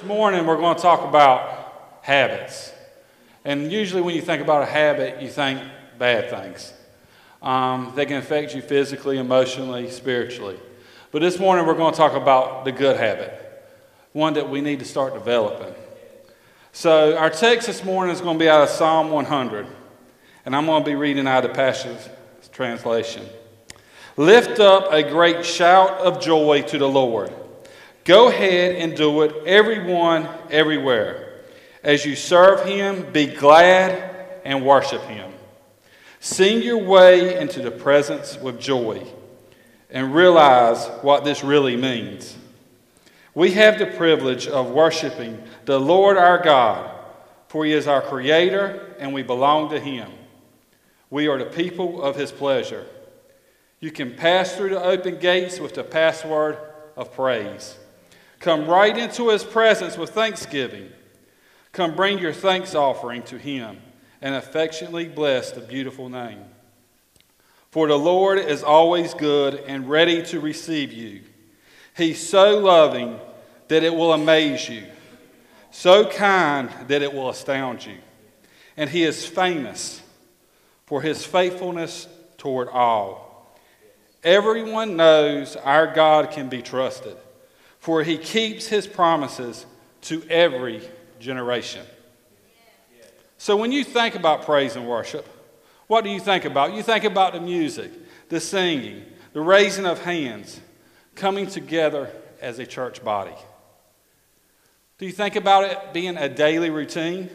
This morning we're going to talk about habits. And usually when you think about a habit, you think bad things. Um, they can affect you physically, emotionally, spiritually. But this morning we're going to talk about the good habit, one that we need to start developing. So our text this morning is going to be out of Psalm 100. And I'm going to be reading out of the Passion Translation. Lift up a great shout of joy to the Lord. Go ahead and do it, everyone, everywhere. As you serve him, be glad and worship him. Sing your way into the presence with joy and realize what this really means. We have the privilege of worshiping the Lord our God, for he is our creator and we belong to him. We are the people of his pleasure. You can pass through the open gates with the password of praise. Come right into his presence with thanksgiving. Come bring your thanks offering to him and affectionately bless the beautiful name. For the Lord is always good and ready to receive you. He's so loving that it will amaze you, so kind that it will astound you. And he is famous for his faithfulness toward all. Everyone knows our God can be trusted for he keeps his promises to every generation. So when you think about praise and worship, what do you think about? You think about the music, the singing, the raising of hands, coming together as a church body. Do you think about it being a daily routine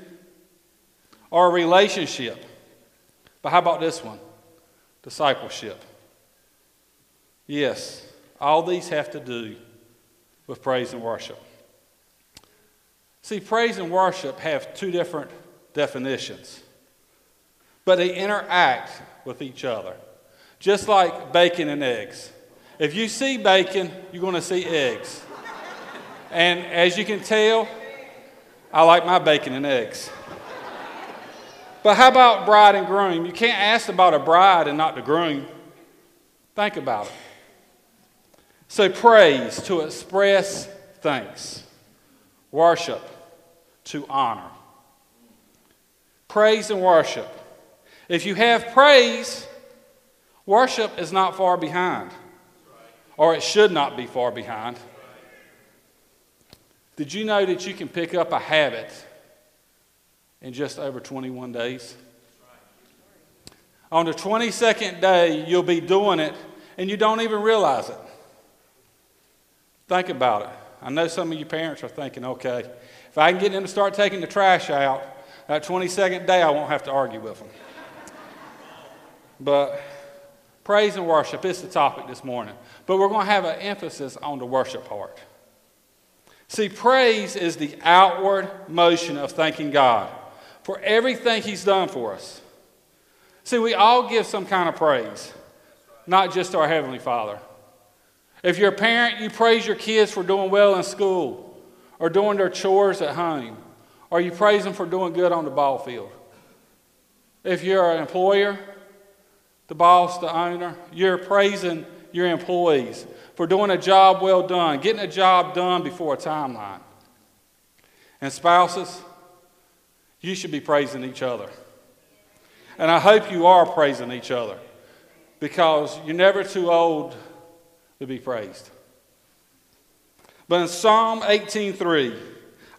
or a relationship? But how about this one? Discipleship. Yes, all these have to do with praise and worship. See, praise and worship have two different definitions, but they interact with each other, just like bacon and eggs. If you see bacon, you're going to see eggs. And as you can tell, I like my bacon and eggs. But how about bride and groom? You can't ask about a bride and not the groom. Think about it. So, praise to express thanks, worship to honor. Praise and worship. If you have praise, worship is not far behind, or it should not be far behind. Did you know that you can pick up a habit in just over 21 days? On the 22nd day, you'll be doing it and you don't even realize it. Think about it. I know some of you parents are thinking, okay, if I can get them to start taking the trash out, that 22nd day I won't have to argue with them. but praise and worship is the topic this morning. But we're going to have an emphasis on the worship part. See, praise is the outward motion of thanking God for everything He's done for us. See, we all give some kind of praise, not just our Heavenly Father. If you're a parent, you praise your kids for doing well in school or doing their chores at home, or you praise them for doing good on the ball field. If you're an employer, the boss, the owner, you're praising your employees for doing a job well done, getting a job done before a timeline. And spouses, you should be praising each other. And I hope you are praising each other because you're never too old to be praised. But in Psalm 18:3,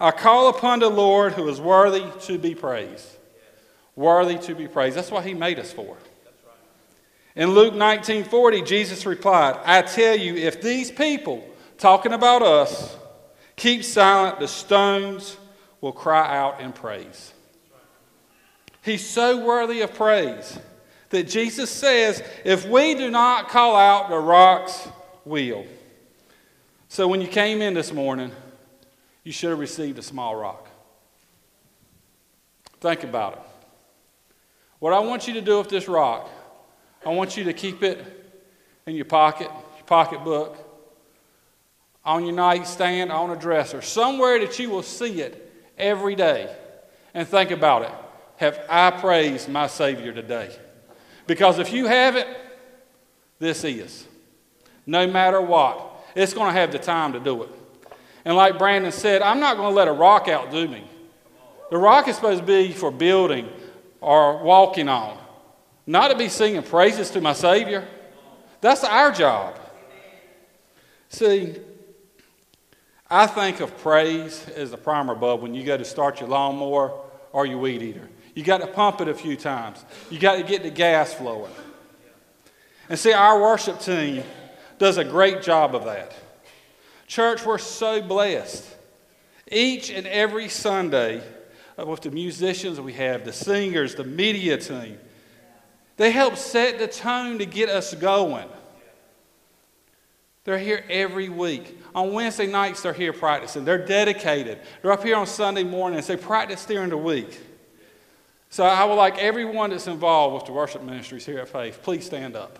I call upon the Lord who is worthy to be praised. Worthy to be praised. That's what he made us for. In Luke 19:40, Jesus replied, I tell you, if these people, talking about us, keep silent, the stones will cry out in praise. He's so worthy of praise that Jesus says, if we do not call out, the rocks will. So when you came in this morning, you should have received a small rock. Think about it. What I want you to do with this rock, I want you to keep it in your pocket, your pocketbook, on your nightstand, on a dresser, somewhere that you will see it every day. And think about it. Have I praised my Savior today? Because if you haven't, this is no matter what. It's going to have the time to do it. And like Brandon said, I'm not going to let a rock outdo me. The rock is supposed to be for building or walking on, not to be singing praises to my Savior. That's our job. See, I think of praise as the primer bulb when you go to start your lawnmower or your weed eater. You got to pump it a few times. You got to get the gas flowing. And see, our worship team does a great job of that. Church, we're so blessed. Each and every Sunday, uh, with the musicians we have, the singers, the media team, they help set the tone to get us going. They're here every week. On Wednesday nights, they're here practicing. They're dedicated. They're up here on Sunday mornings. They practice during the week. So I would like everyone that's involved with the worship ministries here at Faith, please stand up.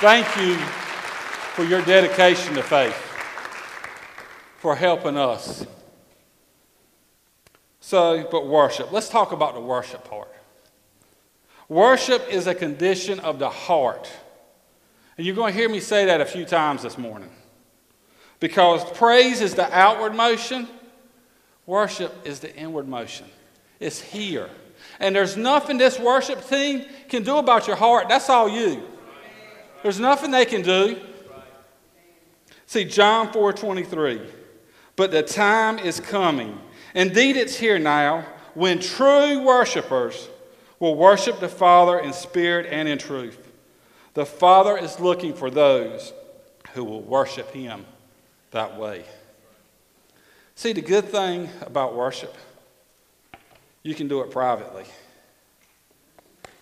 Thank you for your dedication to faith, for helping us. So, but worship. Let's talk about the worship part. Worship is a condition of the heart. And you're going to hear me say that a few times this morning. Because praise is the outward motion, worship is the inward motion. It's here. And there's nothing this worship team can do about your heart. That's all you. There's nothing they can do. See, John 4 23. But the time is coming. Indeed, it's here now when true worshipers will worship the Father in spirit and in truth. The Father is looking for those who will worship Him that way. See, the good thing about worship, you can do it privately,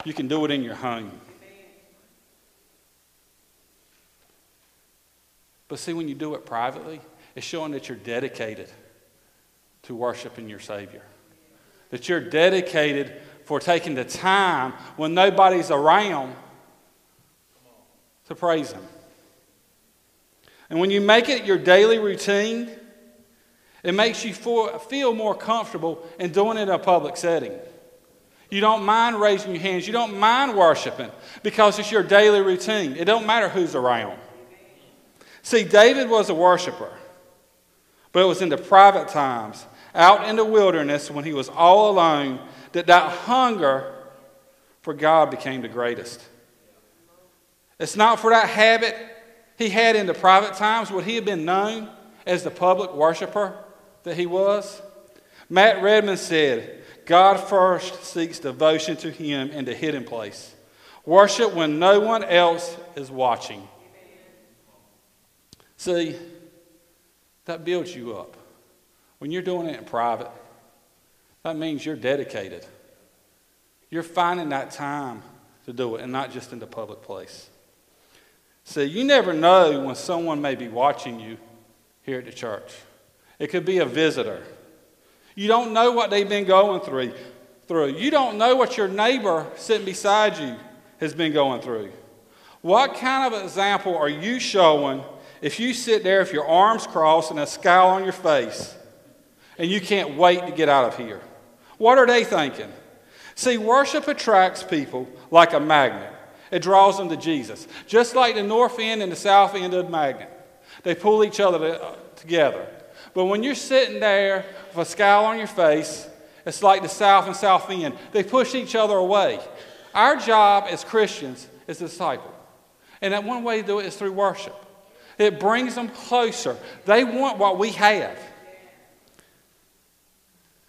you can do it in your home. But see, when you do it privately, it's showing that you're dedicated to worshiping your Savior. That you're dedicated for taking the time when nobody's around to praise Him. And when you make it your daily routine, it makes you feel more comfortable in doing it in a public setting. You don't mind raising your hands. You don't mind worshiping because it's your daily routine. It don't matter who's around. See, David was a worshiper, but it was in the private times, out in the wilderness when he was all alone, that that hunger for God became the greatest. It's not for that habit he had in the private times, would he have been known as the public worshiper that he was? Matt Redman said, God first seeks devotion to him in the hidden place. Worship when no one else is watching. See, that builds you up. When you're doing it in private, that means you're dedicated. You're finding that time to do it and not just in the public place. See, you never know when someone may be watching you here at the church. It could be a visitor. You don't know what they've been going through. through. You don't know what your neighbor sitting beside you has been going through. What kind of example are you showing if you sit there with your arms crossed and a scowl on your face and you can't wait to get out of here? What are they thinking? See, worship attracts people like a magnet. It draws them to Jesus. Just like the north end and the south end of the magnet. They pull each other to, together. But when you're sitting there with a scowl on your face, it's like the south and south end. They push each other away. Our job as Christians is to disciple. And that one way to do it is through worship. It brings them closer. They want what we have.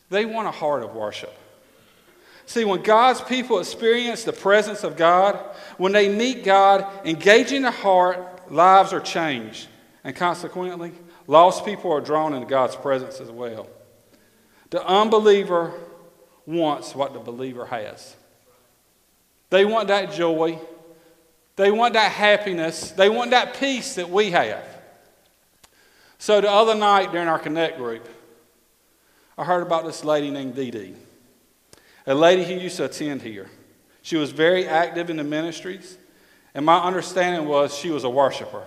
They want a heart of worship. See, when God's people experience the presence of God, when they meet God, engaging their heart, lives are changed. And consequently, lost people are drawn into God's presence as well. The unbeliever wants what the believer has. They want that joy, they want that happiness. They want that peace that we have. So the other night during our Connect group, I heard about this lady named Dee Dee, a lady who used to attend here. She was very active in the ministries, and my understanding was she was a worshiper.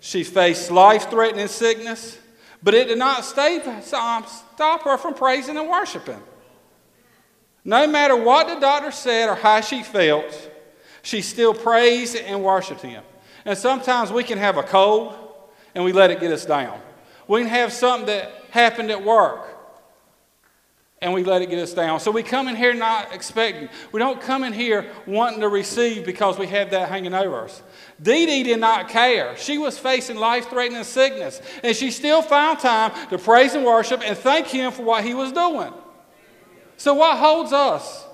She faced life threatening sickness, but it did not um, stop her from praising and worshiping. No matter what the doctor said or how she felt, she still praised and worshiped him. And sometimes we can have a cold and we let it get us down. We can have something that happened at work and we let it get us down. So we come in here not expecting. We don't come in here wanting to receive because we have that hanging over us. Dee Dee did not care. She was facing life threatening sickness, and she still found time to praise and worship and thank Him for what He was doing. So, what holds us?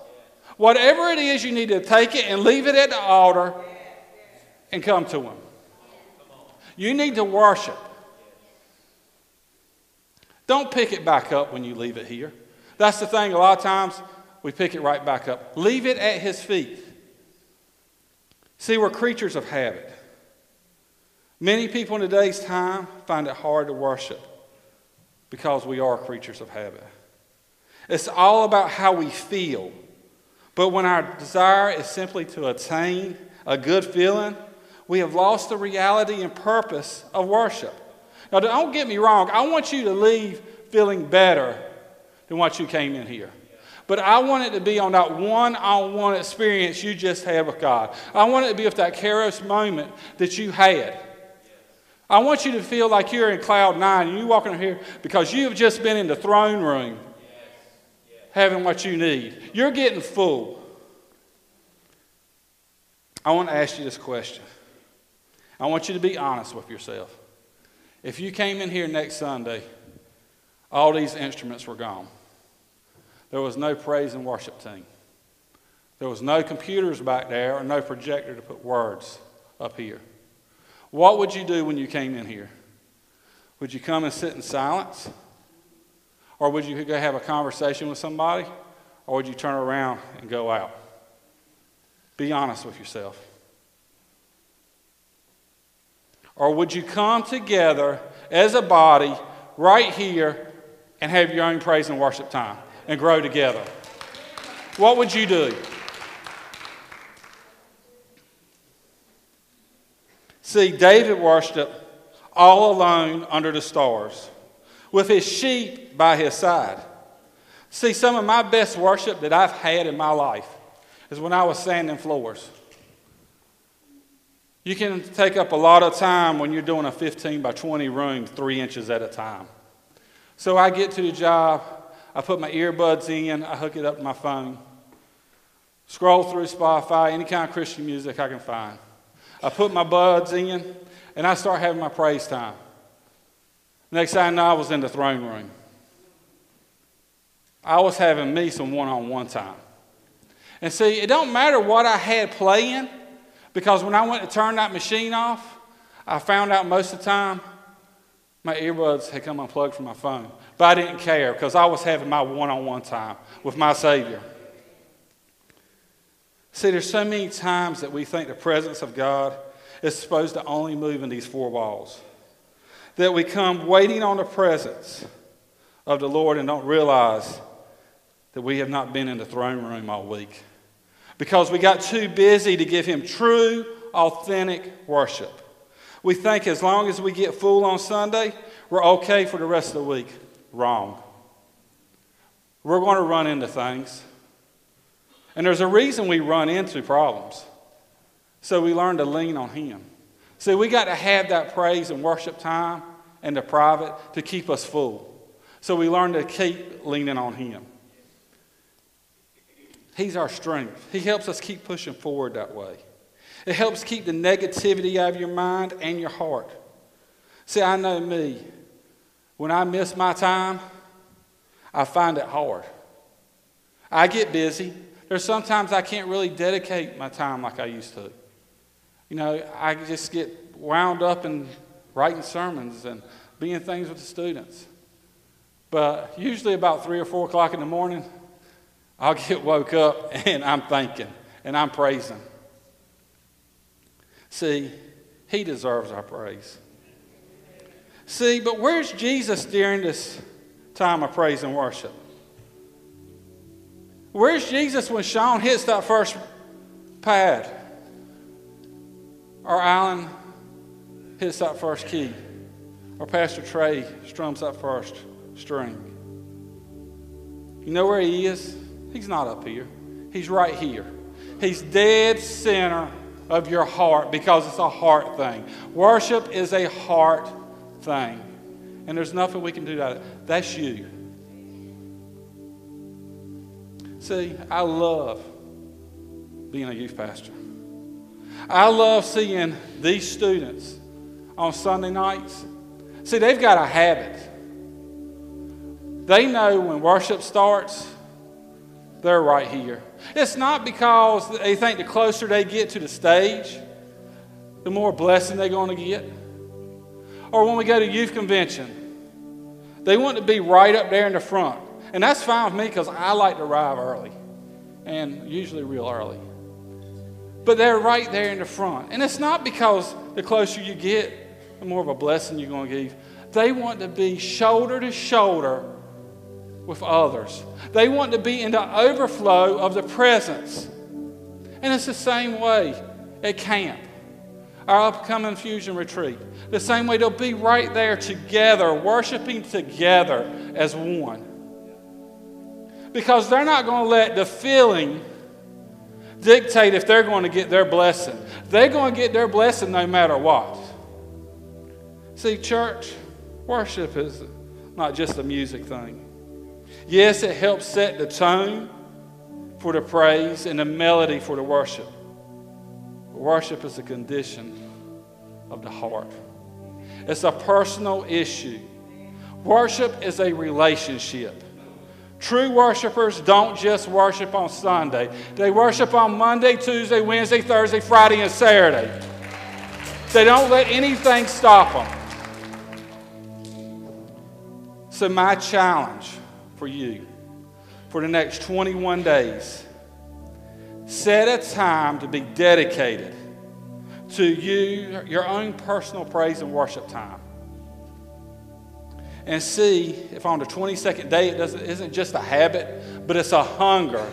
Whatever it is, you need to take it and leave it at the altar and come to Him. You need to worship. Don't pick it back up when you leave it here. That's the thing, a lot of times we pick it right back up. Leave it at His feet. See, we're creatures of habit. Many people in today's time find it hard to worship because we are creatures of habit. It's all about how we feel. But when our desire is simply to attain a good feeling, we have lost the reality and purpose of worship. Now, don't get me wrong, I want you to leave feeling better than what you came in here. But I want it to be on that one on one experience you just had with God. I want it to be with that Kairos moment that you had. I want you to feel like you're in cloud nine and you're walking here because you have just been in the throne room having what you need. You're getting full. I want to ask you this question. I want you to be honest with yourself. If you came in here next Sunday, all these instruments were gone. There was no praise and worship team. There was no computers back there or no projector to put words up here. What would you do when you came in here? Would you come and sit in silence? Or would you go have a conversation with somebody? Or would you turn around and go out? Be honest with yourself. Or would you come together as a body right here and have your own praise and worship time? and grow together. What would you do? See, David worshiped all alone under the stars with his sheep by his side. See, some of my best worship that I've had in my life is when I was sanding floors. You can take up a lot of time when you're doing a 15 by 20 room, three inches at a time. So I get to the job, I put my earbuds in, I hook it up to my phone, scroll through Spotify, any kind of Christian music I can find. I put my buds in, and I start having my praise time. Next thing I know, I was in the throne room. I was having me some one on one time. And see, it don't matter what I had playing, because when I went to turn that machine off, I found out most of the time my earbuds had come unplugged from my phone. But I didn't care because I was having my one on one time with my Savior. See, there's so many times that we think the presence of God is supposed to only move in these four walls. That we come waiting on the presence of the Lord and don't realize that we have not been in the throne room all week. Because we got too busy to give Him true, authentic worship. We think as long as we get full on Sunday, we're okay for the rest of the week. Wrong. We're going to run into things. And there's a reason we run into problems. So we learn to lean on Him. See, we got to have that praise and worship time and the private to keep us full. So we learn to keep leaning on Him. He's our strength. He helps us keep pushing forward that way. It helps keep the negativity out of your mind and your heart. See, I know me. When I miss my time, I find it hard. I get busy. There's sometimes I can't really dedicate my time like I used to. You know, I just get wound up in writing sermons and being things with the students. But usually about three or four o'clock in the morning, I'll get woke up and I'm thinking and I'm praising. See, He deserves our praise. See, but where's Jesus during this time of praise and worship? Where's Jesus when Sean hits that first pad? Or Alan hits that first key? Or Pastor Trey strums that first string? You know where he is? He's not up here, He's right here. He's dead center of your heart because it's a heart thing. Worship is a heart thing. And there's nothing we can do about it. That's you. See, I love being a youth pastor. I love seeing these students on Sunday nights. See, they've got a habit. They know when worship starts, they're right here. It's not because they think the closer they get to the stage, the more blessing they're going to get. Or when we go to youth convention, they want to be right up there in the front. And that's fine with me because I like to arrive early and usually real early. But they're right there in the front. And it's not because the closer you get, the more of a blessing you're going to give. They want to be shoulder to shoulder with others. They want to be in the overflow of the presence. And it's the same way at camp, our upcoming fusion retreat. The same way they'll be right there together, worshiping together as one. Because they're not going to let the feeling dictate if they're going to get their blessing. They're going to get their blessing no matter what. See, church, worship is not just a music thing. Yes, it helps set the tone for the praise and the melody for the worship. Worship is a condition of the heart, it's a personal issue. Worship is a relationship. True worshipers don't just worship on Sunday, they worship on Monday, Tuesday, Wednesday, Thursday, Friday, and Saturday. They don't let anything stop them. So, my challenge for you for the next 21 days. Set a time to be dedicated to you, your own personal praise and worship time. And see if on the 22nd day it doesn't, isn't just a habit, but it's a hunger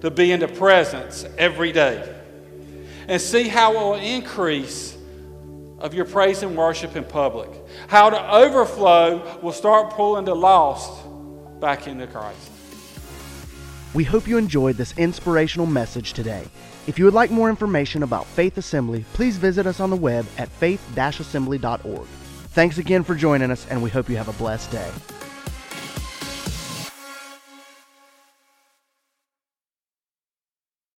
to be in the presence every day. And see how it will increase of your praise and worship in public. How the overflow will start pulling the lost back into Christ. We hope you enjoyed this inspirational message today. If you would like more information about Faith Assembly, please visit us on the web at faith-assembly.org. Thanks again for joining us, and we hope you have a blessed day.